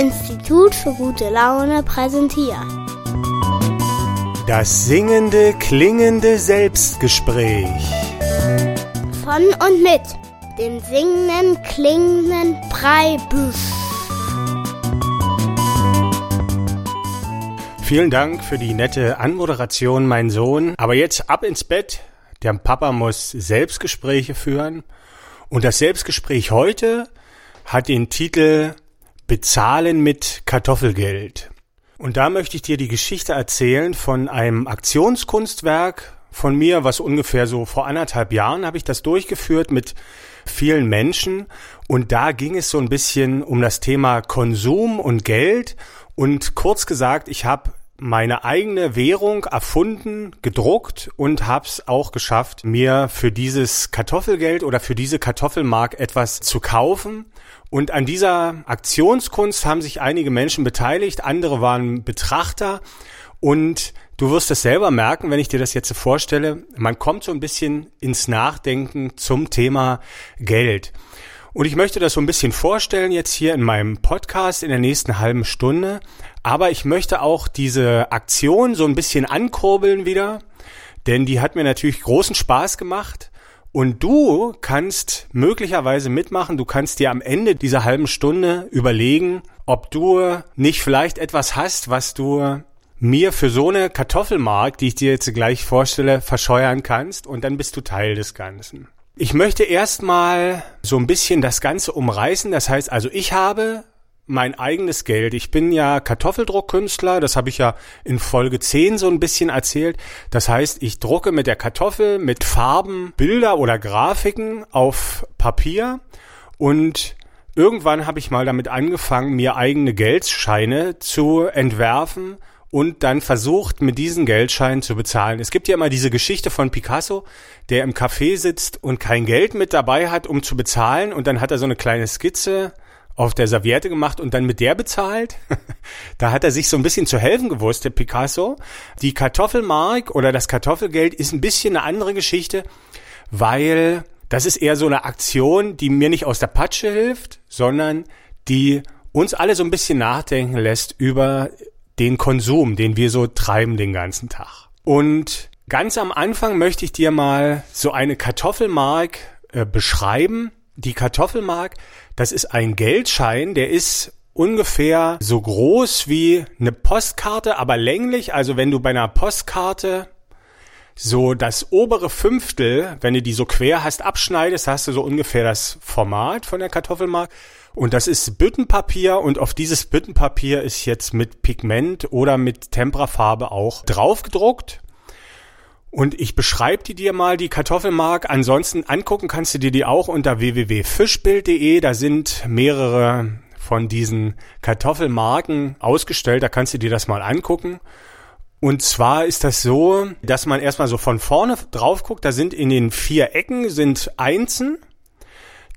Institut für gute Laune präsentiert. Das singende, klingende Selbstgespräch. Von und mit dem singenden, klingenden Breibüsch. Vielen Dank für die nette Anmoderation, mein Sohn. Aber jetzt ab ins Bett. Der Papa muss Selbstgespräche führen. Und das Selbstgespräch heute hat den Titel Bezahlen mit Kartoffelgeld. Und da möchte ich dir die Geschichte erzählen von einem Aktionskunstwerk von mir, was ungefähr so vor anderthalb Jahren habe ich das durchgeführt mit vielen Menschen. Und da ging es so ein bisschen um das Thema Konsum und Geld. Und kurz gesagt, ich habe meine eigene Währung erfunden, gedruckt und hab's auch geschafft, mir für dieses Kartoffelgeld oder für diese Kartoffelmark etwas zu kaufen. Und an dieser Aktionskunst haben sich einige Menschen beteiligt, andere waren Betrachter und du wirst es selber merken, wenn ich dir das jetzt vorstelle, man kommt so ein bisschen ins Nachdenken zum Thema Geld. Und ich möchte das so ein bisschen vorstellen jetzt hier in meinem Podcast in der nächsten halben Stunde. Aber ich möchte auch diese Aktion so ein bisschen ankurbeln wieder, denn die hat mir natürlich großen Spaß gemacht. Und du kannst möglicherweise mitmachen, du kannst dir am Ende dieser halben Stunde überlegen, ob du nicht vielleicht etwas hast, was du mir für so eine Kartoffelmark, die ich dir jetzt gleich vorstelle, verscheuern kannst und dann bist du Teil des Ganzen. Ich möchte erstmal so ein bisschen das Ganze umreißen. Das heißt also, ich habe mein eigenes Geld. Ich bin ja Kartoffeldruckkünstler, das habe ich ja in Folge 10 so ein bisschen erzählt. Das heißt, ich drucke mit der Kartoffel mit Farben Bilder oder Grafiken auf Papier und irgendwann habe ich mal damit angefangen, mir eigene Geldscheine zu entwerfen und dann versucht, mit diesen Geldscheinen zu bezahlen. Es gibt ja immer diese Geschichte von Picasso, der im Café sitzt und kein Geld mit dabei hat, um zu bezahlen. Und dann hat er so eine kleine Skizze auf der Serviette gemacht und dann mit der bezahlt. da hat er sich so ein bisschen zu helfen gewusst, der Picasso. Die Kartoffelmark oder das Kartoffelgeld ist ein bisschen eine andere Geschichte, weil das ist eher so eine Aktion, die mir nicht aus der Patsche hilft, sondern die uns alle so ein bisschen nachdenken lässt über den Konsum, den wir so treiben den ganzen Tag. Und ganz am Anfang möchte ich dir mal so eine Kartoffelmark äh, beschreiben. Die Kartoffelmark, das ist ein Geldschein, der ist ungefähr so groß wie eine Postkarte, aber länglich. Also wenn du bei einer Postkarte so das obere Fünftel, wenn du die so quer hast, abschneidest, hast du so ungefähr das Format von der Kartoffelmark. Und das ist Büttenpapier und auf dieses Büttenpapier ist jetzt mit Pigment oder mit Temperafarbe auch draufgedruckt. Und ich beschreibe die dir mal, die Kartoffelmark. Ansonsten angucken kannst du dir die auch unter www.fischbild.de. Da sind mehrere von diesen Kartoffelmarken ausgestellt. Da kannst du dir das mal angucken. Und zwar ist das so, dass man erstmal so von vorne drauf guckt. Da sind in den vier Ecken sind Einsen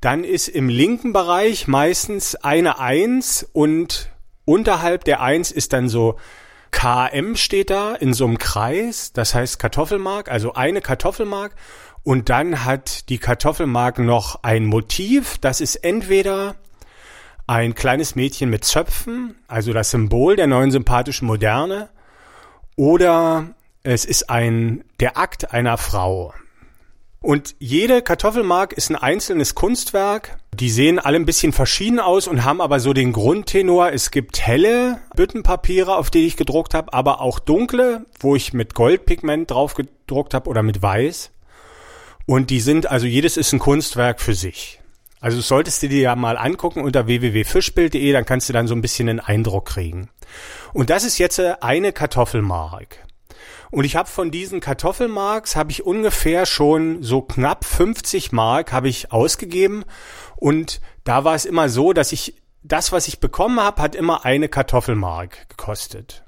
dann ist im linken Bereich meistens eine Eins und unterhalb der Eins ist dann so KM steht da in so einem Kreis, das heißt Kartoffelmark, also eine Kartoffelmark. Und dann hat die Kartoffelmark noch ein Motiv, das ist entweder ein kleines Mädchen mit Zöpfen, also das Symbol der neuen sympathischen Moderne, oder es ist ein, der Akt einer Frau. Und jede Kartoffelmark ist ein einzelnes Kunstwerk. Die sehen alle ein bisschen verschieden aus und haben aber so den Grundtenor. Es gibt helle Büttenpapiere, auf die ich gedruckt habe, aber auch dunkle, wo ich mit Goldpigment drauf gedruckt habe oder mit Weiß. Und die sind, also jedes ist ein Kunstwerk für sich. Also solltest du dir ja mal angucken unter www.fischbild.de, dann kannst du dann so ein bisschen einen Eindruck kriegen. Und das ist jetzt eine Kartoffelmark. Und ich habe von diesen Kartoffelmarks habe ich ungefähr schon so knapp 50 Mark habe ich ausgegeben und da war es immer so, dass ich das, was ich bekommen habe, hat immer eine Kartoffelmark gekostet.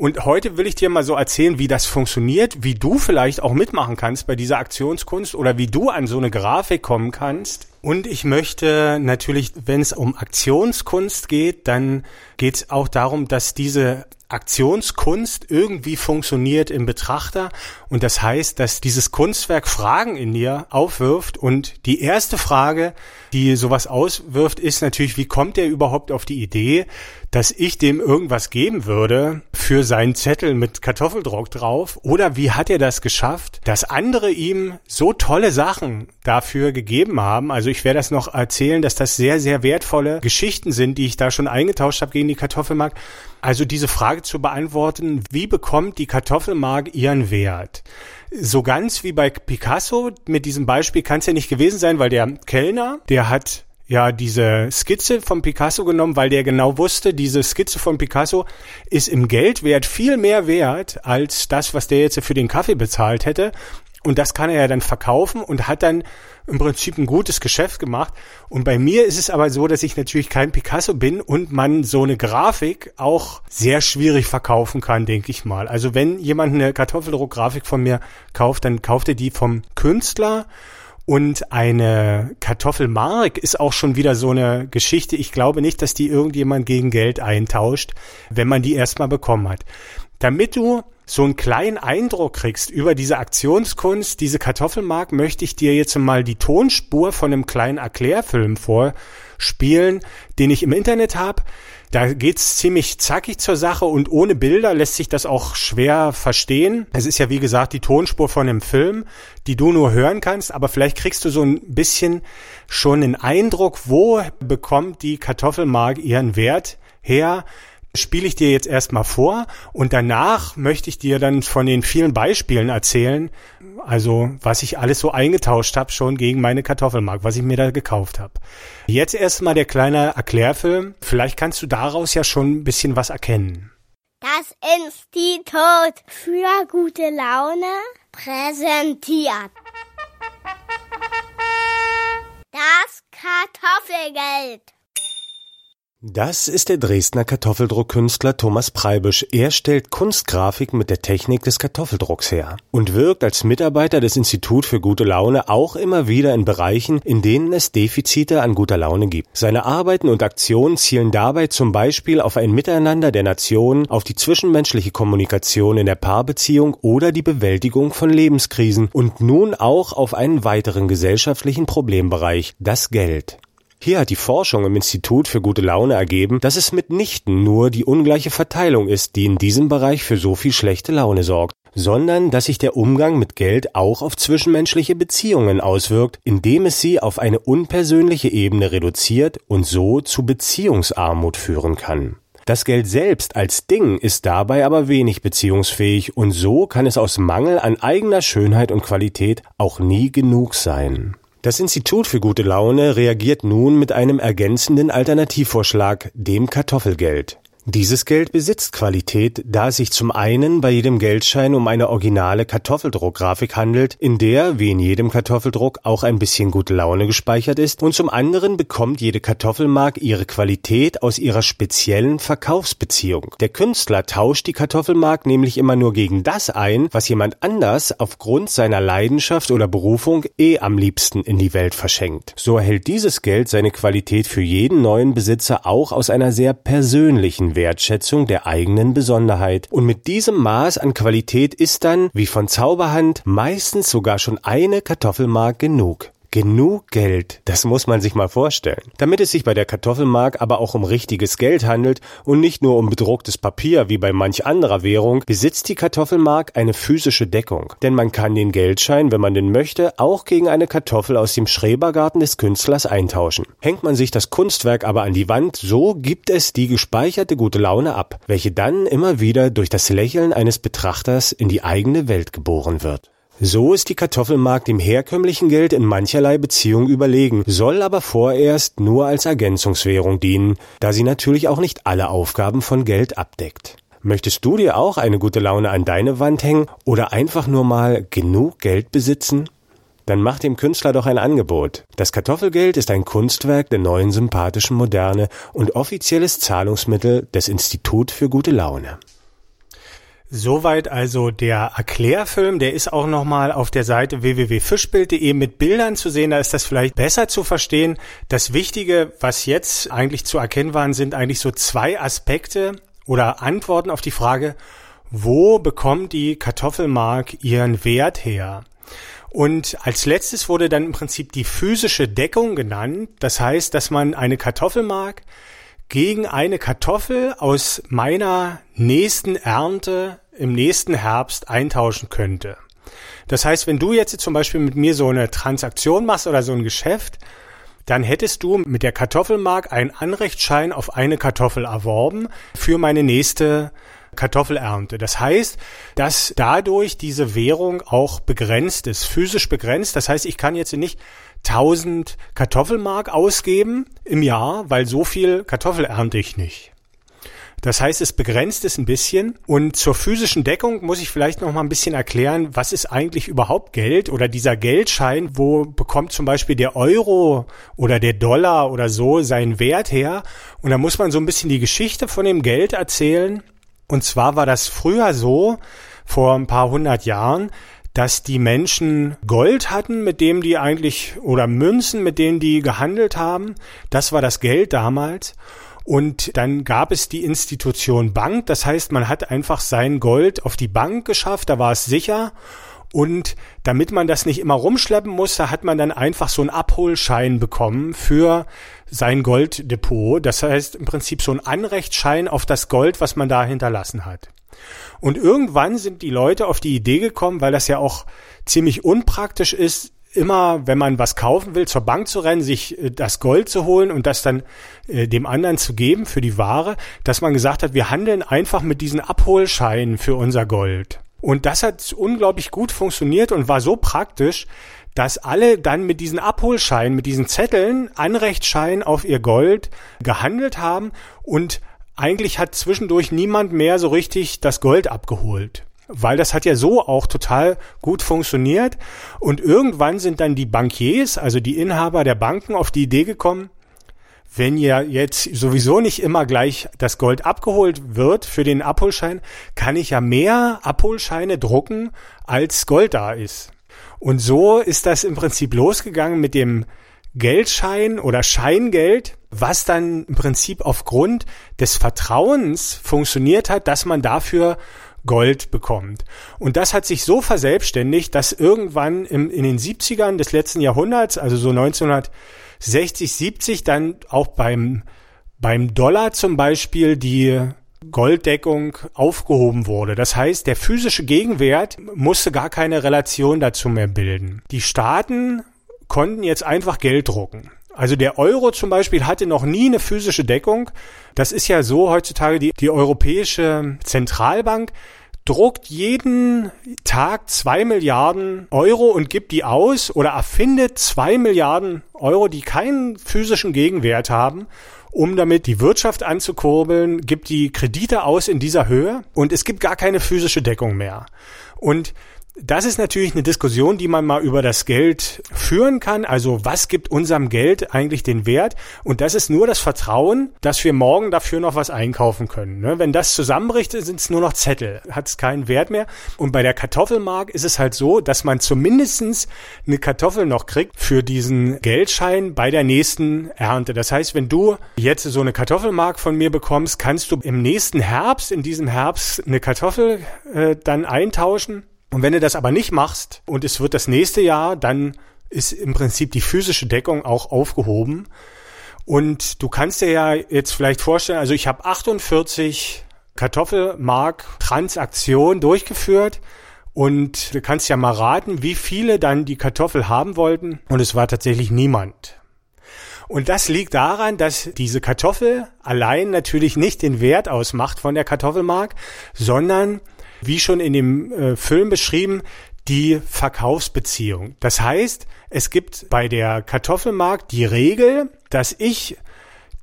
Und heute will ich dir mal so erzählen, wie das funktioniert, wie du vielleicht auch mitmachen kannst bei dieser Aktionskunst oder wie du an so eine Grafik kommen kannst. Und ich möchte natürlich, wenn es um Aktionskunst geht, dann geht es auch darum, dass diese Aktionskunst irgendwie funktioniert im Betrachter und das heißt, dass dieses Kunstwerk Fragen in dir aufwirft und die erste Frage, die sowas auswirft, ist natürlich, wie kommt er überhaupt auf die Idee, dass ich dem irgendwas geben würde für seinen Zettel mit Kartoffeldruck drauf oder wie hat er das geschafft, dass andere ihm so tolle Sachen dafür gegeben haben. Also ich werde das noch erzählen, dass das sehr, sehr wertvolle Geschichten sind, die ich da schon eingetauscht habe gegen die Kartoffelmark. Also diese Frage zu beantworten, wie bekommt die Kartoffelmark ihren Wert? So ganz wie bei Picasso, mit diesem Beispiel kann es ja nicht gewesen sein, weil der Kellner, der hat ja diese Skizze von Picasso genommen, weil der genau wusste, diese Skizze von Picasso ist im Geldwert viel mehr wert als das, was der jetzt für den Kaffee bezahlt hätte. Und das kann er ja dann verkaufen und hat dann im Prinzip ein gutes Geschäft gemacht. Und bei mir ist es aber so, dass ich natürlich kein Picasso bin und man so eine Grafik auch sehr schwierig verkaufen kann, denke ich mal. Also wenn jemand eine Kartoffeldruckgrafik von mir kauft, dann kauft er die vom Künstler und eine Kartoffelmark ist auch schon wieder so eine Geschichte. Ich glaube nicht, dass die irgendjemand gegen Geld eintauscht, wenn man die erstmal bekommen hat. Damit du so einen kleinen Eindruck kriegst über diese Aktionskunst, diese Kartoffelmark, möchte ich dir jetzt mal die Tonspur von einem kleinen Erklärfilm vorspielen, den ich im Internet habe. Da geht's ziemlich zackig zur Sache und ohne Bilder lässt sich das auch schwer verstehen. Es ist ja wie gesagt die Tonspur von einem Film, die du nur hören kannst, aber vielleicht kriegst du so ein bisschen schon einen Eindruck, wo bekommt die Kartoffelmark ihren Wert her, spiele ich dir jetzt erstmal vor und danach möchte ich dir dann von den vielen Beispielen erzählen, also was ich alles so eingetauscht habe schon gegen meine Kartoffelmark, was ich mir da gekauft habe. Jetzt erstmal der kleine Erklärfilm, vielleicht kannst du daraus ja schon ein bisschen was erkennen. Das Institut für gute Laune präsentiert das Kartoffelgeld. Das ist der Dresdner Kartoffeldruckkünstler Thomas Preibisch. Er stellt Kunstgrafiken mit der Technik des Kartoffeldrucks her und wirkt als Mitarbeiter des Institut für gute Laune auch immer wieder in Bereichen, in denen es Defizite an guter Laune gibt. Seine Arbeiten und Aktionen zielen dabei zum Beispiel auf ein Miteinander der Nationen, auf die zwischenmenschliche Kommunikation in der Paarbeziehung oder die Bewältigung von Lebenskrisen und nun auch auf einen weiteren gesellschaftlichen Problembereich, das Geld. Hier hat die Forschung im Institut für gute Laune ergeben, dass es mitnichten nur die ungleiche Verteilung ist, die in diesem Bereich für so viel schlechte Laune sorgt, sondern dass sich der Umgang mit Geld auch auf zwischenmenschliche Beziehungen auswirkt, indem es sie auf eine unpersönliche Ebene reduziert und so zu Beziehungsarmut führen kann. Das Geld selbst als Ding ist dabei aber wenig beziehungsfähig und so kann es aus Mangel an eigener Schönheit und Qualität auch nie genug sein. Das Institut für gute Laune reagiert nun mit einem ergänzenden Alternativvorschlag, dem Kartoffelgeld. Dieses Geld besitzt Qualität, da es sich zum einen bei jedem Geldschein um eine originale Kartoffeldruckgrafik handelt, in der, wie in jedem Kartoffeldruck, auch ein bisschen gute Laune gespeichert ist, und zum anderen bekommt jede Kartoffelmark ihre Qualität aus ihrer speziellen Verkaufsbeziehung. Der Künstler tauscht die Kartoffelmark nämlich immer nur gegen das ein, was jemand anders aufgrund seiner Leidenschaft oder Berufung eh am liebsten in die Welt verschenkt. So erhält dieses Geld seine Qualität für jeden neuen Besitzer auch aus einer sehr persönlichen Wertschätzung der eigenen Besonderheit. Und mit diesem Maß an Qualität ist dann, wie von Zauberhand, meistens sogar schon eine Kartoffelmark genug. Genug Geld, das muss man sich mal vorstellen. Damit es sich bei der Kartoffelmark aber auch um richtiges Geld handelt und nicht nur um bedrucktes Papier wie bei manch anderer Währung, besitzt die Kartoffelmark eine physische Deckung. Denn man kann den Geldschein, wenn man den möchte, auch gegen eine Kartoffel aus dem Schrebergarten des Künstlers eintauschen. Hängt man sich das Kunstwerk aber an die Wand, so gibt es die gespeicherte gute Laune ab, welche dann immer wieder durch das Lächeln eines Betrachters in die eigene Welt geboren wird. So ist die Kartoffelmark dem herkömmlichen Geld in mancherlei Beziehung überlegen, soll aber vorerst nur als Ergänzungswährung dienen, da sie natürlich auch nicht alle Aufgaben von Geld abdeckt. Möchtest du dir auch eine gute Laune an deine Wand hängen oder einfach nur mal genug Geld besitzen? Dann mach dem Künstler doch ein Angebot. Das Kartoffelgeld ist ein Kunstwerk der neuen sympathischen Moderne und offizielles Zahlungsmittel des Institut für gute Laune. Soweit also der Erklärfilm, der ist auch nochmal auf der Seite www.fischbild.de mit Bildern zu sehen, da ist das vielleicht besser zu verstehen. Das Wichtige, was jetzt eigentlich zu erkennen waren, sind eigentlich so zwei Aspekte oder Antworten auf die Frage, wo bekommt die Kartoffelmark ihren Wert her? Und als letztes wurde dann im Prinzip die physische Deckung genannt. Das heißt, dass man eine Kartoffelmark gegen eine Kartoffel aus meiner nächsten Ernte im nächsten Herbst eintauschen könnte. Das heißt, wenn du jetzt zum Beispiel mit mir so eine Transaktion machst oder so ein Geschäft, dann hättest du mit der Kartoffelmark einen Anrechtsschein auf eine Kartoffel erworben für meine nächste Kartoffelernte. Das heißt, dass dadurch diese Währung auch begrenzt ist, physisch begrenzt. Das heißt, ich kann jetzt nicht 1000 Kartoffelmark ausgeben im Jahr, weil so viel Kartoffel ernte ich nicht. Das heißt, es begrenzt es ein bisschen. Und zur physischen Deckung muss ich vielleicht noch mal ein bisschen erklären, was ist eigentlich überhaupt Geld oder dieser Geldschein, wo bekommt zum Beispiel der Euro oder der Dollar oder so seinen Wert her. Und da muss man so ein bisschen die Geschichte von dem Geld erzählen. Und zwar war das früher so, vor ein paar hundert Jahren, dass die Menschen Gold hatten, mit dem die eigentlich, oder Münzen, mit denen die gehandelt haben. Das war das Geld damals. Und dann gab es die Institution Bank. Das heißt, man hat einfach sein Gold auf die Bank geschafft. Da war es sicher. Und damit man das nicht immer rumschleppen musste, hat man dann einfach so einen Abholschein bekommen für sein Golddepot. Das heißt im Prinzip so ein Anrechtsschein auf das Gold, was man da hinterlassen hat. Und irgendwann sind die Leute auf die Idee gekommen, weil das ja auch ziemlich unpraktisch ist, immer, wenn man was kaufen will, zur Bank zu rennen, sich äh, das Gold zu holen und das dann äh, dem anderen zu geben für die Ware, dass man gesagt hat, wir handeln einfach mit diesen Abholscheinen für unser Gold. Und das hat unglaublich gut funktioniert und war so praktisch, dass alle dann mit diesen Abholscheinen, mit diesen Zetteln, Anrechtsscheinen auf ihr Gold gehandelt haben und eigentlich hat zwischendurch niemand mehr so richtig das Gold abgeholt. Weil das hat ja so auch total gut funktioniert. Und irgendwann sind dann die Bankiers, also die Inhaber der Banken, auf die Idee gekommen, wenn ja jetzt sowieso nicht immer gleich das Gold abgeholt wird für den Abholschein, kann ich ja mehr Abholscheine drucken, als Gold da ist. Und so ist das im Prinzip losgegangen mit dem Geldschein oder Scheingeld, was dann im Prinzip aufgrund des Vertrauens funktioniert hat, dass man dafür Gold bekommt. Und das hat sich so verselbstständigt, dass irgendwann im, in den 70ern des letzten Jahrhunderts, also so 1900 60, 70 dann auch beim, beim Dollar zum Beispiel die Golddeckung aufgehoben wurde. Das heißt, der physische Gegenwert musste gar keine Relation dazu mehr bilden. Die Staaten konnten jetzt einfach Geld drucken. Also der Euro zum Beispiel hatte noch nie eine physische Deckung. Das ist ja so heutzutage die, die Europäische Zentralbank druckt jeden Tag zwei Milliarden Euro und gibt die aus oder erfindet zwei Milliarden Euro, die keinen physischen Gegenwert haben, um damit die Wirtschaft anzukurbeln, gibt die Kredite aus in dieser Höhe und es gibt gar keine physische Deckung mehr. Und das ist natürlich eine Diskussion, die man mal über das Geld führen kann. Also was gibt unserem Geld eigentlich den Wert? Und das ist nur das Vertrauen, dass wir morgen dafür noch was einkaufen können. Ne? Wenn das zusammenbricht, sind es nur noch Zettel, hat es keinen Wert mehr. Und bei der Kartoffelmark ist es halt so, dass man zumindestens eine Kartoffel noch kriegt für diesen Geldschein bei der nächsten Ernte. Das heißt, wenn du jetzt so eine Kartoffelmark von mir bekommst, kannst du im nächsten Herbst, in diesem Herbst, eine Kartoffel äh, dann eintauschen und wenn du das aber nicht machst und es wird das nächste Jahr, dann ist im Prinzip die physische Deckung auch aufgehoben. Und du kannst dir ja jetzt vielleicht vorstellen, also ich habe 48 Kartoffelmark-Transaktionen durchgeführt und du kannst ja mal raten, wie viele dann die Kartoffel haben wollten und es war tatsächlich niemand. Und das liegt daran, dass diese Kartoffel allein natürlich nicht den Wert ausmacht von der Kartoffelmark, sondern wie schon in dem äh, Film beschrieben, die Verkaufsbeziehung. Das heißt, es gibt bei der Kartoffelmarkt die Regel, dass ich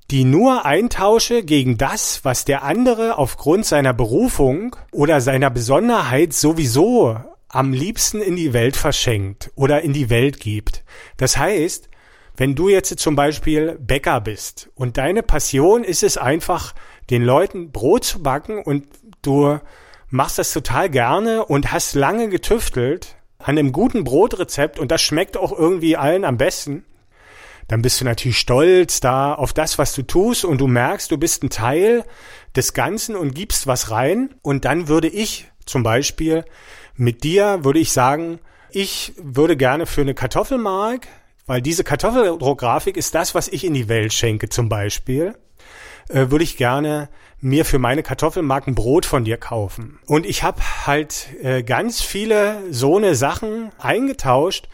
die nur eintausche gegen das, was der andere aufgrund seiner Berufung oder seiner Besonderheit sowieso am liebsten in die Welt verschenkt oder in die Welt gibt. Das heißt, wenn du jetzt zum Beispiel Bäcker bist und deine Passion ist es einfach, den Leuten Brot zu backen und du machst das total gerne und hast lange getüftelt an einem guten Brotrezept und das schmeckt auch irgendwie allen am besten, dann bist du natürlich stolz da auf das, was du tust und du merkst, du bist ein Teil des Ganzen und gibst was rein. Und dann würde ich zum Beispiel mit dir, würde ich sagen, ich würde gerne für eine Kartoffelmark, weil diese Kartoffelgrafik ist das, was ich in die Welt schenke zum Beispiel, äh, würde ich gerne mir für meine Kartoffelmark ein Brot von dir kaufen. Und ich habe halt äh, ganz viele so eine Sachen eingetauscht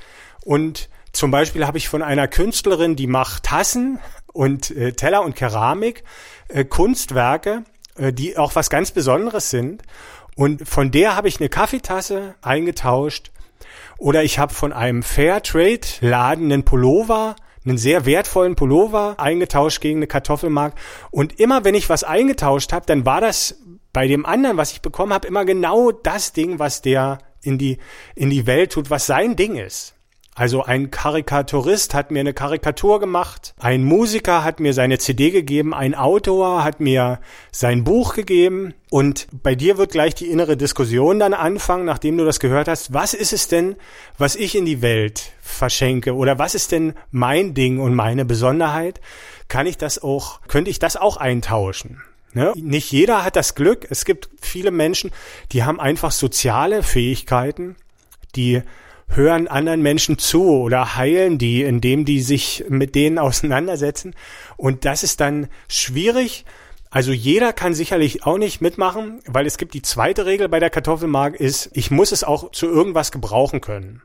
und zum Beispiel habe ich von einer Künstlerin, die macht Tassen und äh, Teller und Keramik, äh, Kunstwerke, äh, die auch was ganz Besonderes sind. Und von der habe ich eine Kaffeetasse eingetauscht. Oder ich habe von einem Fairtrade-Laden einen Pullover, einen sehr wertvollen Pullover eingetauscht gegen eine Kartoffelmark. Und immer wenn ich was eingetauscht habe, dann war das bei dem anderen, was ich bekommen habe, immer genau das Ding, was der in die, in die Welt tut, was sein Ding ist. Also ein Karikaturist hat mir eine Karikatur gemacht, ein Musiker hat mir seine CD gegeben, ein Autor hat mir sein Buch gegeben und bei dir wird gleich die innere Diskussion dann anfangen, nachdem du das gehört hast. Was ist es denn, was ich in die Welt verschenke oder was ist denn mein Ding und meine Besonderheit? Kann ich das auch, könnte ich das auch eintauschen? Ne? Nicht jeder hat das Glück. Es gibt viele Menschen, die haben einfach soziale Fähigkeiten, die hören anderen Menschen zu oder heilen die, indem die sich mit denen auseinandersetzen. Und das ist dann schwierig. Also jeder kann sicherlich auch nicht mitmachen, weil es gibt die zweite Regel bei der Kartoffelmark ist, ich muss es auch zu irgendwas gebrauchen können.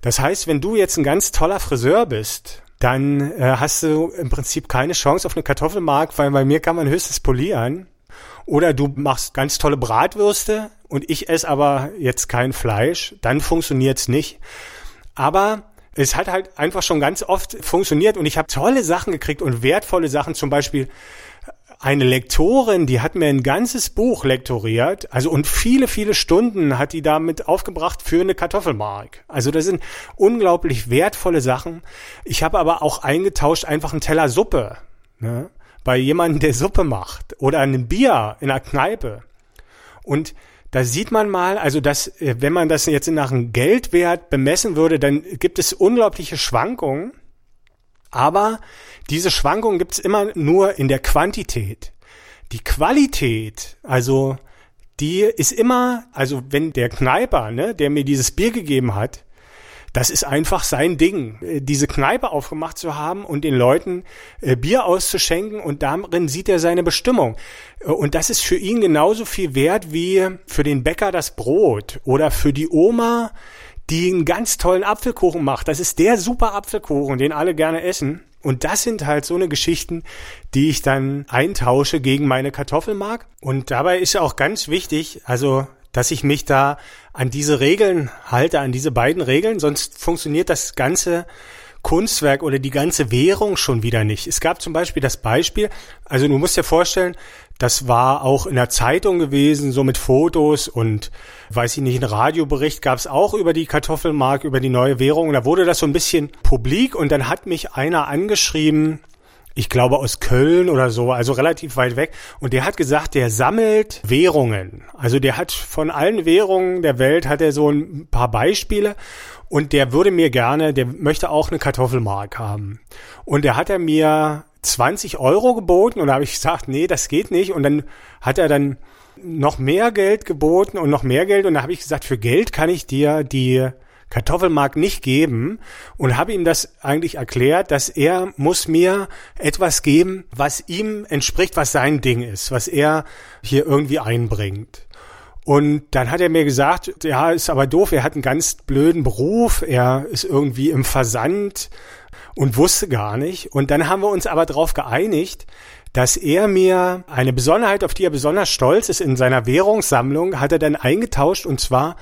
Das heißt, wenn du jetzt ein ganz toller Friseur bist, dann äh, hast du im Prinzip keine Chance auf eine Kartoffelmark, weil bei mir kann man höchstens polieren. Oder du machst ganz tolle Bratwürste und ich esse aber jetzt kein Fleisch, dann funktioniert's nicht. Aber es hat halt einfach schon ganz oft funktioniert und ich habe tolle Sachen gekriegt und wertvolle Sachen, zum Beispiel eine Lektorin, die hat mir ein ganzes Buch lektoriert, also und viele, viele Stunden hat die damit aufgebracht für eine Kartoffelmark. Also das sind unglaublich wertvolle Sachen. Ich habe aber auch eingetauscht einfach einen Teller Suppe. Ne? Bei jemandem, der Suppe macht oder ein Bier in einer Kneipe. Und da sieht man mal, also dass, äh, wenn man das jetzt nach einem Geldwert bemessen würde, dann gibt es unglaubliche Schwankungen. Aber diese Schwankungen gibt es immer nur in der Quantität. Die Qualität, also die ist immer, also wenn der Kneiper, ne, der mir dieses Bier gegeben hat, das ist einfach sein Ding, äh, diese Kneipe aufgemacht zu haben und den Leuten äh, Bier auszuschenken und darin sieht er seine Bestimmung. Äh, und das ist für ihn genauso viel wert wie für den Bäcker das Brot oder für die Oma, die einen ganz tollen Apfelkuchen macht. Das ist der super Apfelkuchen, den alle gerne essen. Und das sind halt so eine Geschichten, die ich dann eintausche gegen meine Kartoffelmark. Und dabei ist auch ganz wichtig, also dass ich mich da an diese Regeln halte, an diese beiden Regeln, sonst funktioniert das ganze Kunstwerk oder die ganze Währung schon wieder nicht. Es gab zum Beispiel das Beispiel, also du musst dir vorstellen, das war auch in der Zeitung gewesen, so mit Fotos und weiß ich nicht, ein Radiobericht gab es auch über die Kartoffelmark, über die neue Währung. Und da wurde das so ein bisschen publik und dann hat mich einer angeschrieben, ich glaube aus Köln oder so, also relativ weit weg. Und der hat gesagt, der sammelt Währungen. Also der hat von allen Währungen der Welt hat er so ein paar Beispiele und der würde mir gerne, der möchte auch eine Kartoffelmark haben. Und der hat er mir 20 Euro geboten und da habe ich gesagt, nee, das geht nicht. Und dann hat er dann noch mehr Geld geboten und noch mehr Geld und da habe ich gesagt, für Geld kann ich dir die Kartoffelmark nicht geben und habe ihm das eigentlich erklärt, dass er muss mir etwas geben, was ihm entspricht, was sein Ding ist, was er hier irgendwie einbringt. Und dann hat er mir gesagt, ja, ist aber doof, er hat einen ganz blöden Beruf, er ist irgendwie im Versand und wusste gar nicht. Und dann haben wir uns aber darauf geeinigt, dass er mir eine Besonderheit, auf die er besonders stolz ist in seiner Währungssammlung, hat er dann eingetauscht und zwar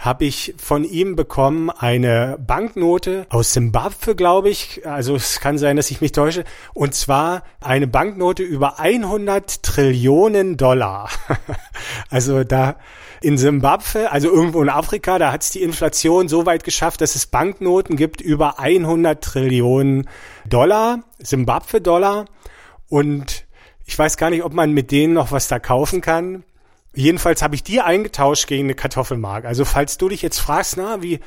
habe ich von ihm bekommen eine Banknote aus Zimbabwe, glaube ich. Also es kann sein, dass ich mich täusche. Und zwar eine Banknote über 100 Trillionen Dollar. also da in Zimbabwe, also irgendwo in Afrika, da hat es die Inflation so weit geschafft, dass es Banknoten gibt über 100 Trillionen Dollar, Zimbabwe-Dollar. Und ich weiß gar nicht, ob man mit denen noch was da kaufen kann. Jedenfalls habe ich die eingetauscht gegen eine Kartoffelmark. Also falls du dich jetzt fragst, na, wie,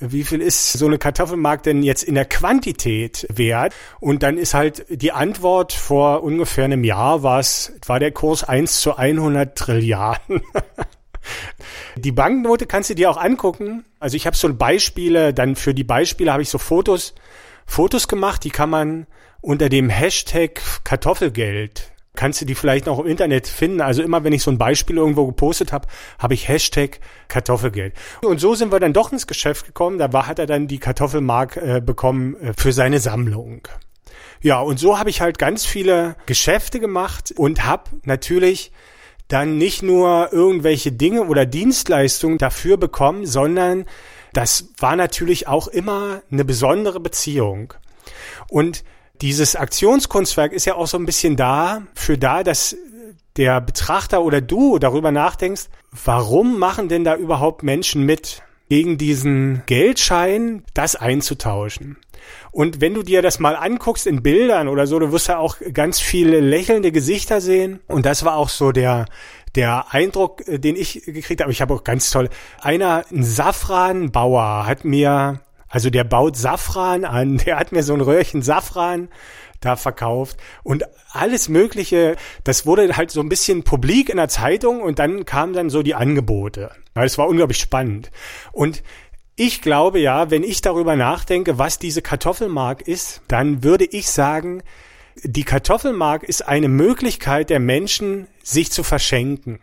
wie viel ist so eine Kartoffelmark denn jetzt in der Quantität wert? Und dann ist halt die Antwort vor ungefähr einem Jahr war war der Kurs 1 zu 100 Trilliarden. Die Banknote kannst du dir auch angucken. Also ich habe so Beispiele, dann für die Beispiele habe ich so Fotos, Fotos gemacht, die kann man unter dem Hashtag Kartoffelgeld kannst du die vielleicht noch im Internet finden. Also immer wenn ich so ein Beispiel irgendwo gepostet habe, habe ich Hashtag Kartoffelgeld. Und so sind wir dann doch ins Geschäft gekommen. Da war, hat er dann die Kartoffelmark äh, bekommen äh, für seine Sammlung. Ja, und so habe ich halt ganz viele Geschäfte gemacht und habe natürlich dann nicht nur irgendwelche Dinge oder Dienstleistungen dafür bekommen, sondern das war natürlich auch immer eine besondere Beziehung. Und dieses Aktionskunstwerk ist ja auch so ein bisschen da, für da, dass der Betrachter oder du darüber nachdenkst, warum machen denn da überhaupt Menschen mit, gegen diesen Geldschein das einzutauschen? Und wenn du dir das mal anguckst in Bildern oder so, du wirst ja auch ganz viele lächelnde Gesichter sehen. Und das war auch so der, der Eindruck, äh, den ich gekriegt habe. Ich habe auch ganz toll. Einer, ein Safranbauer hat mir also der baut Safran an, der hat mir so ein Röhrchen Safran da verkauft und alles Mögliche. Das wurde halt so ein bisschen publik in der Zeitung und dann kamen dann so die Angebote. Es war unglaublich spannend. Und ich glaube ja, wenn ich darüber nachdenke, was diese Kartoffelmark ist, dann würde ich sagen, die Kartoffelmark ist eine Möglichkeit der Menschen, sich zu verschenken.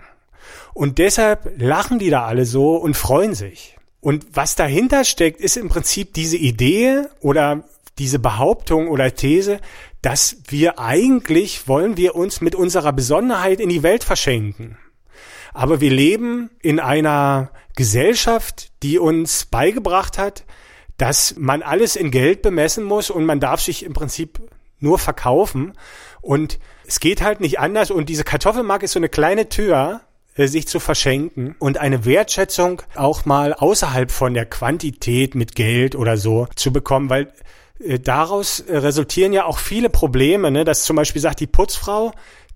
Und deshalb lachen die da alle so und freuen sich. Und was dahinter steckt, ist im Prinzip diese Idee oder diese Behauptung oder These, dass wir eigentlich wollen wir uns mit unserer Besonderheit in die Welt verschenken. Aber wir leben in einer Gesellschaft, die uns beigebracht hat, dass man alles in Geld bemessen muss und man darf sich im Prinzip nur verkaufen. Und es geht halt nicht anders. Und diese Kartoffelmark ist so eine kleine Tür, sich zu verschenken und eine Wertschätzung auch mal außerhalb von der Quantität mit Geld oder so zu bekommen, weil äh, daraus äh, resultieren ja auch viele Probleme, ne? dass zum Beispiel sagt die Putzfrau,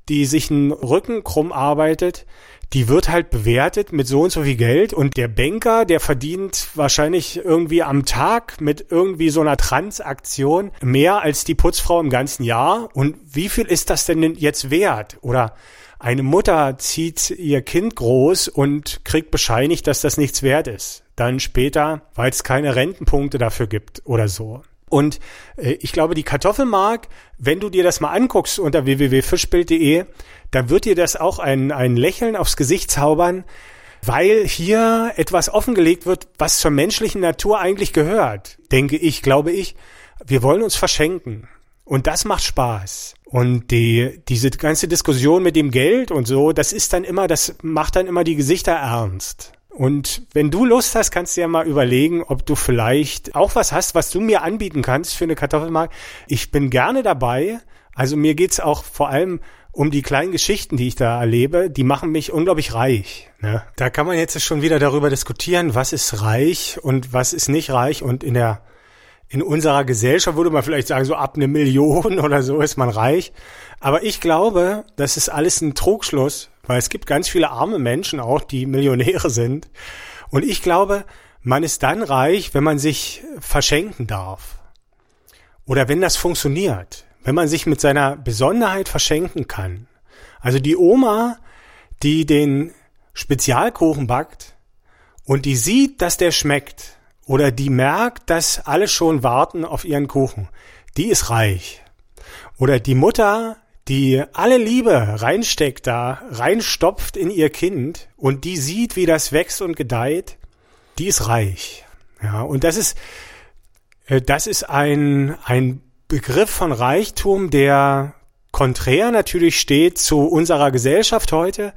die sich einen Rücken krumm arbeitet, die wird halt bewertet mit so und so viel Geld und der Banker, der verdient wahrscheinlich irgendwie am Tag mit irgendwie so einer Transaktion mehr als die Putzfrau im ganzen Jahr. Und wie viel ist das denn jetzt wert? Oder eine Mutter zieht ihr Kind groß und kriegt bescheinigt, dass das nichts wert ist. Dann später, weil es keine Rentenpunkte dafür gibt oder so. Und äh, ich glaube, die Kartoffelmark, wenn du dir das mal anguckst unter www.fischbild.de, dann wird dir das auch ein, ein Lächeln aufs Gesicht zaubern, weil hier etwas offengelegt wird, was zur menschlichen Natur eigentlich gehört, denke ich, glaube ich. Wir wollen uns verschenken. Und das macht Spaß. Und die, diese ganze Diskussion mit dem Geld und so, das ist dann immer, das macht dann immer die Gesichter ernst. Und wenn du Lust hast, kannst du ja mal überlegen, ob du vielleicht auch was hast, was du mir anbieten kannst für eine Kartoffelmark. Ich bin gerne dabei. Also mir geht's auch vor allem um die kleinen Geschichten, die ich da erlebe. Die machen mich unglaublich reich. Ne? Da kann man jetzt schon wieder darüber diskutieren, was ist reich und was ist nicht reich. Und in der in unserer Gesellschaft würde man vielleicht sagen, so ab eine Million oder so ist man reich. Aber ich glaube, das ist alles ein Trugschluss, weil es gibt ganz viele arme Menschen auch, die Millionäre sind. Und ich glaube, man ist dann reich, wenn man sich verschenken darf. Oder wenn das funktioniert. Wenn man sich mit seiner Besonderheit verschenken kann. Also die Oma, die den Spezialkuchen backt und die sieht, dass der schmeckt oder die merkt, dass alle schon warten auf ihren Kuchen, die ist reich. Oder die Mutter, die alle Liebe reinsteckt da, reinstopft in ihr Kind und die sieht, wie das wächst und gedeiht, die ist reich. Ja, und das ist, äh, das ist ein, ein Begriff von Reichtum, der konträr natürlich steht zu unserer Gesellschaft heute,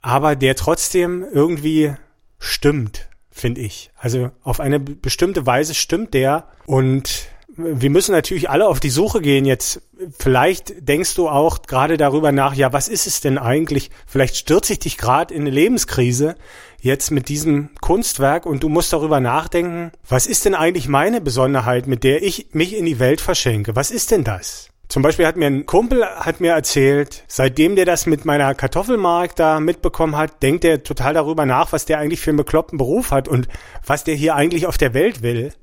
aber der trotzdem irgendwie stimmt finde ich. Also auf eine bestimmte Weise stimmt der und wir müssen natürlich alle auf die Suche gehen jetzt. Vielleicht denkst du auch gerade darüber nach, ja, was ist es denn eigentlich? Vielleicht stürze ich dich gerade in eine Lebenskrise jetzt mit diesem Kunstwerk und du musst darüber nachdenken, was ist denn eigentlich meine Besonderheit, mit der ich mich in die Welt verschenke? Was ist denn das? Zum Beispiel hat mir ein Kumpel hat mir erzählt, seitdem der das mit meiner Kartoffelmark da mitbekommen hat, denkt er total darüber nach, was der eigentlich für einen bekloppten Beruf hat und was der hier eigentlich auf der Welt will.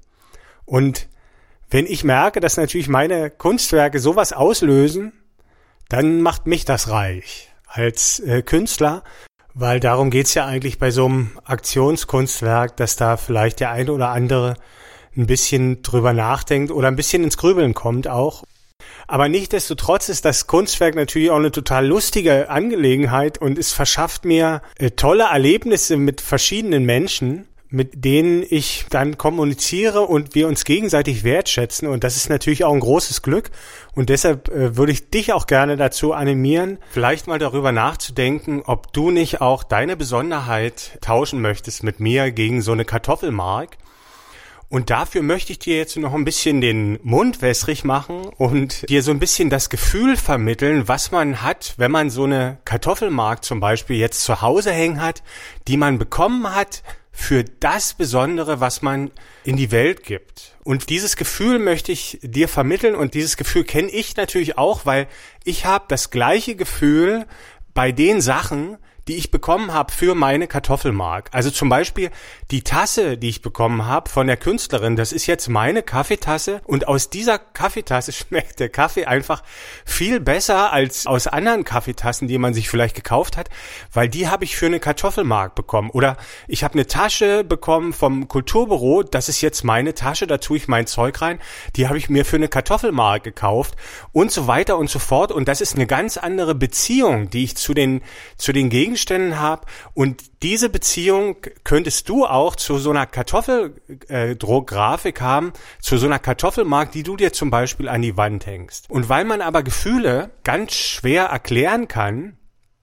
Und wenn ich merke, dass natürlich meine Kunstwerke sowas auslösen, dann macht mich das reich als äh, Künstler, weil darum geht's ja eigentlich bei so einem Aktionskunstwerk, dass da vielleicht der eine oder andere ein bisschen drüber nachdenkt oder ein bisschen ins Grübeln kommt auch. Aber nichtdestotrotz ist das Kunstwerk natürlich auch eine total lustige Angelegenheit und es verschafft mir äh, tolle Erlebnisse mit verschiedenen Menschen mit denen ich dann kommuniziere und wir uns gegenseitig wertschätzen. Und das ist natürlich auch ein großes Glück. Und deshalb äh, würde ich dich auch gerne dazu animieren, vielleicht mal darüber nachzudenken, ob du nicht auch deine Besonderheit tauschen möchtest mit mir gegen so eine Kartoffelmark. Und dafür möchte ich dir jetzt noch ein bisschen den Mund wässrig machen und dir so ein bisschen das Gefühl vermitteln, was man hat, wenn man so eine Kartoffelmark zum Beispiel jetzt zu Hause hängen hat, die man bekommen hat für das Besondere, was man in die Welt gibt. Und dieses Gefühl möchte ich dir vermitteln und dieses Gefühl kenne ich natürlich auch, weil ich habe das gleiche Gefühl bei den Sachen, die ich bekommen habe für meine Kartoffelmark. Also zum Beispiel die Tasse, die ich bekommen habe von der Künstlerin, das ist jetzt meine Kaffeetasse und aus dieser Kaffeetasse schmeckt der Kaffee einfach viel besser als aus anderen Kaffeetassen, die man sich vielleicht gekauft hat, weil die habe ich für eine Kartoffelmark bekommen. Oder ich habe eine Tasche bekommen vom Kulturbüro, das ist jetzt meine Tasche, da tue ich mein Zeug rein, die habe ich mir für eine Kartoffelmark gekauft und so weiter und so fort. Und das ist eine ganz andere Beziehung, die ich zu den, zu den Gegenständen Gegenständen habe und diese Beziehung könntest du auch zu so einer Kartoffelgrafik äh, haben, zu so einer Kartoffelmark, die du dir zum Beispiel an die Wand hängst. Und weil man aber Gefühle ganz schwer erklären kann,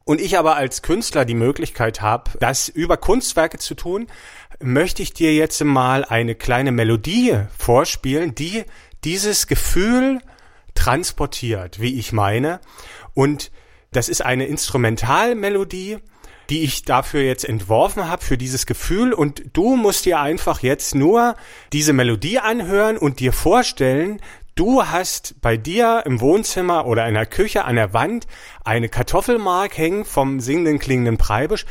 und ich aber als Künstler die Möglichkeit habe, das über Kunstwerke zu tun, möchte ich dir jetzt mal eine kleine Melodie vorspielen, die dieses Gefühl transportiert, wie ich meine. Und das ist eine Instrumentalmelodie, die ich dafür jetzt entworfen habe für dieses Gefühl und du musst dir einfach jetzt nur diese Melodie anhören und dir vorstellen, du hast bei dir im Wohnzimmer oder in der Küche an der Wand eine Kartoffelmark hängen vom singenden klingenden Preibisch,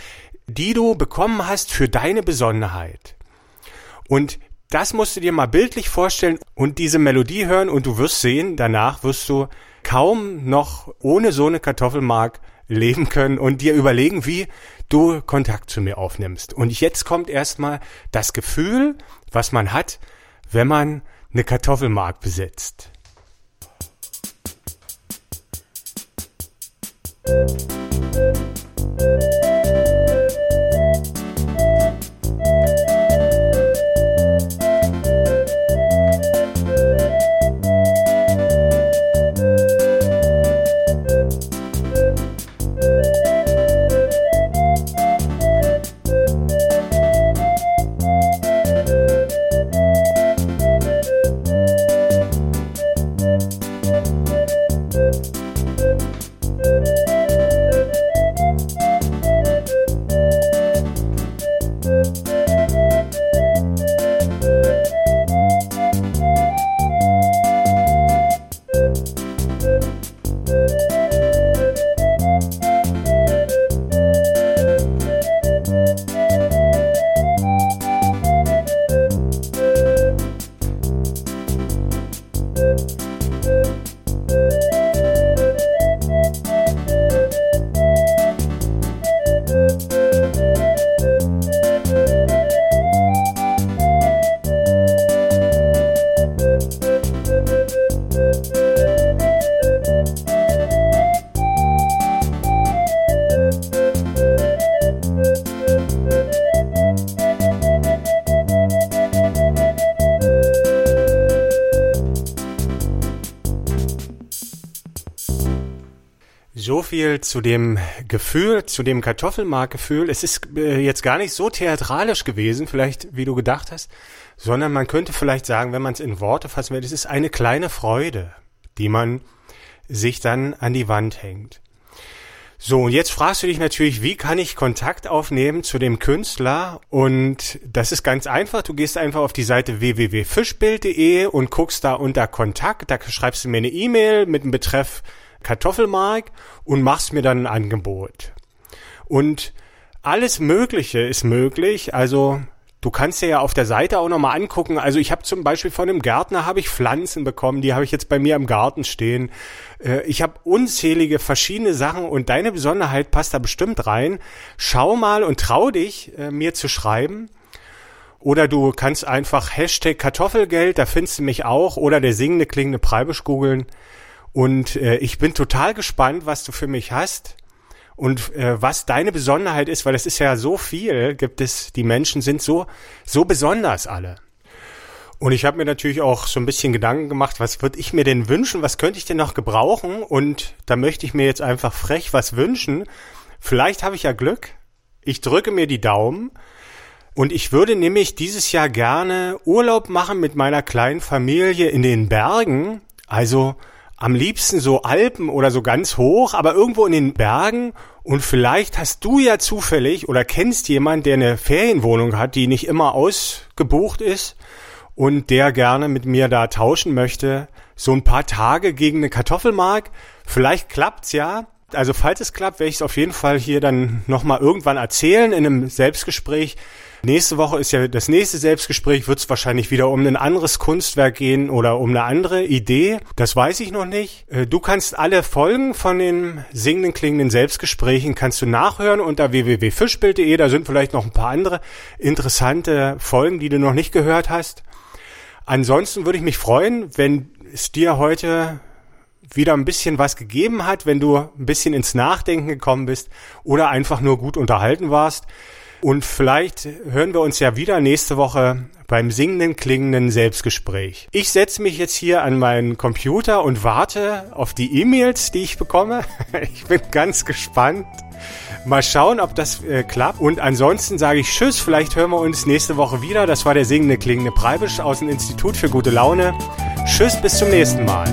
die du bekommen hast für deine Besonderheit. Und das musst du dir mal bildlich vorstellen und diese Melodie hören und du wirst sehen, danach wirst du kaum noch ohne so eine Kartoffelmark leben können und dir überlegen, wie du Kontakt zu mir aufnimmst. Und jetzt kommt erstmal das Gefühl, was man hat, wenn man eine Kartoffelmark besitzt. Musik So viel zu dem Gefühl, zu dem Kartoffelmarkgefühl. Es ist äh, jetzt gar nicht so theatralisch gewesen, vielleicht wie du gedacht hast, sondern man könnte vielleicht sagen, wenn man es in Worte fassen will, es ist eine kleine Freude, die man sich dann an die Wand hängt. So, und jetzt fragst du dich natürlich, wie kann ich Kontakt aufnehmen zu dem Künstler? Und das ist ganz einfach. Du gehst einfach auf die Seite www.fischbild.de und guckst da unter Kontakt. Da schreibst du mir eine E-Mail mit dem Betreff Kartoffelmark und machst mir dann ein Angebot. Und alles Mögliche ist möglich. Also Du kannst dir ja auf der Seite auch nochmal angucken. Also ich habe zum Beispiel von einem Gärtner habe ich Pflanzen bekommen, die habe ich jetzt bei mir im Garten stehen. Äh, ich habe unzählige verschiedene Sachen und deine Besonderheit passt da bestimmt rein. Schau mal und trau dich, äh, mir zu schreiben. Oder du kannst einfach Hashtag Kartoffelgeld, da findest du mich auch. Oder der singende klingende Preibisch googeln. Und äh, ich bin total gespannt, was du für mich hast und äh, was deine Besonderheit ist, weil es ist ja so viel, gibt es, die Menschen sind so, so besonders alle. Und ich habe mir natürlich auch so ein bisschen Gedanken gemacht, was würde ich mir denn wünschen, was könnte ich denn noch gebrauchen? Und da möchte ich mir jetzt einfach frech was wünschen. Vielleicht habe ich ja Glück. Ich drücke mir die Daumen. Und ich würde nämlich dieses Jahr gerne Urlaub machen mit meiner kleinen Familie in den Bergen. Also am liebsten so Alpen oder so ganz hoch, aber irgendwo in den Bergen. Und vielleicht hast du ja zufällig oder kennst jemand, der eine Ferienwohnung hat, die nicht immer ausgebucht ist und der gerne mit mir da tauschen möchte. So ein paar Tage gegen eine Kartoffelmark. Vielleicht klappt's ja. Also falls es klappt, werde ich es auf jeden Fall hier dann nochmal irgendwann erzählen in einem Selbstgespräch. Nächste Woche ist ja das nächste Selbstgespräch, wird es wahrscheinlich wieder um ein anderes Kunstwerk gehen oder um eine andere Idee. Das weiß ich noch nicht. Äh, du kannst alle Folgen von den singenden, klingenden Selbstgesprächen kannst du nachhören unter www.fischbild.de. Da sind vielleicht noch ein paar andere interessante Folgen, die du noch nicht gehört hast. Ansonsten würde ich mich freuen, wenn es dir heute wieder ein bisschen was gegeben hat, wenn du ein bisschen ins Nachdenken gekommen bist oder einfach nur gut unterhalten warst. Und vielleicht hören wir uns ja wieder nächste Woche beim singenden, klingenden Selbstgespräch. Ich setze mich jetzt hier an meinen Computer und warte auf die E-Mails, die ich bekomme. Ich bin ganz gespannt. Mal schauen, ob das äh, klappt. Und ansonsten sage ich Tschüss. Vielleicht hören wir uns nächste Woche wieder. Das war der singende, klingende Preibisch aus dem Institut für gute Laune. Tschüss, bis zum nächsten Mal.